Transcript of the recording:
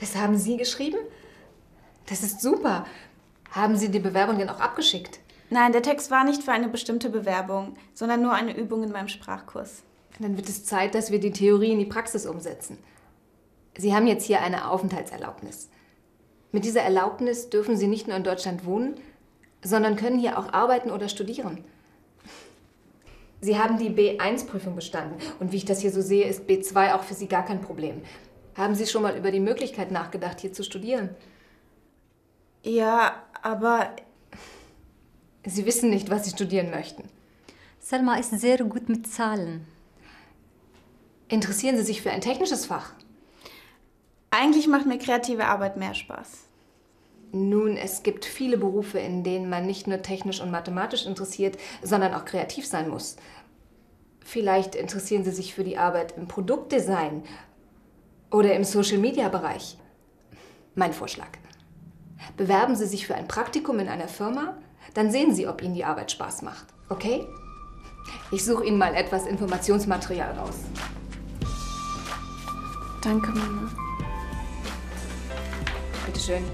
Das haben Sie geschrieben? Das ist super. Haben Sie die Bewerbung denn auch abgeschickt? Nein, der Text war nicht für eine bestimmte Bewerbung, sondern nur eine Übung in meinem Sprachkurs. Dann wird es Zeit, dass wir die Theorie in die Praxis umsetzen. Sie haben jetzt hier eine Aufenthaltserlaubnis. Mit dieser Erlaubnis dürfen Sie nicht nur in Deutschland wohnen, sondern können hier auch arbeiten oder studieren. Sie haben die B1-Prüfung bestanden und wie ich das hier so sehe, ist B2 auch für Sie gar kein Problem. Haben Sie schon mal über die Möglichkeit nachgedacht, hier zu studieren? Ja, aber Sie wissen nicht, was Sie studieren möchten. Selma ist sehr gut mit Zahlen. Interessieren Sie sich für ein technisches Fach? eigentlich macht mir kreative Arbeit mehr Spaß. Nun, es gibt viele Berufe, in denen man nicht nur technisch und mathematisch interessiert, sondern auch kreativ sein muss. Vielleicht interessieren Sie sich für die Arbeit im Produktdesign oder im Social-Media-Bereich. Mein Vorschlag. Bewerben Sie sich für ein Praktikum in einer Firma, dann sehen Sie, ob Ihnen die Arbeit Spaß macht. Okay? Ich suche Ihnen mal etwas Informationsmaterial raus. Danke, Mama. Bitte schön.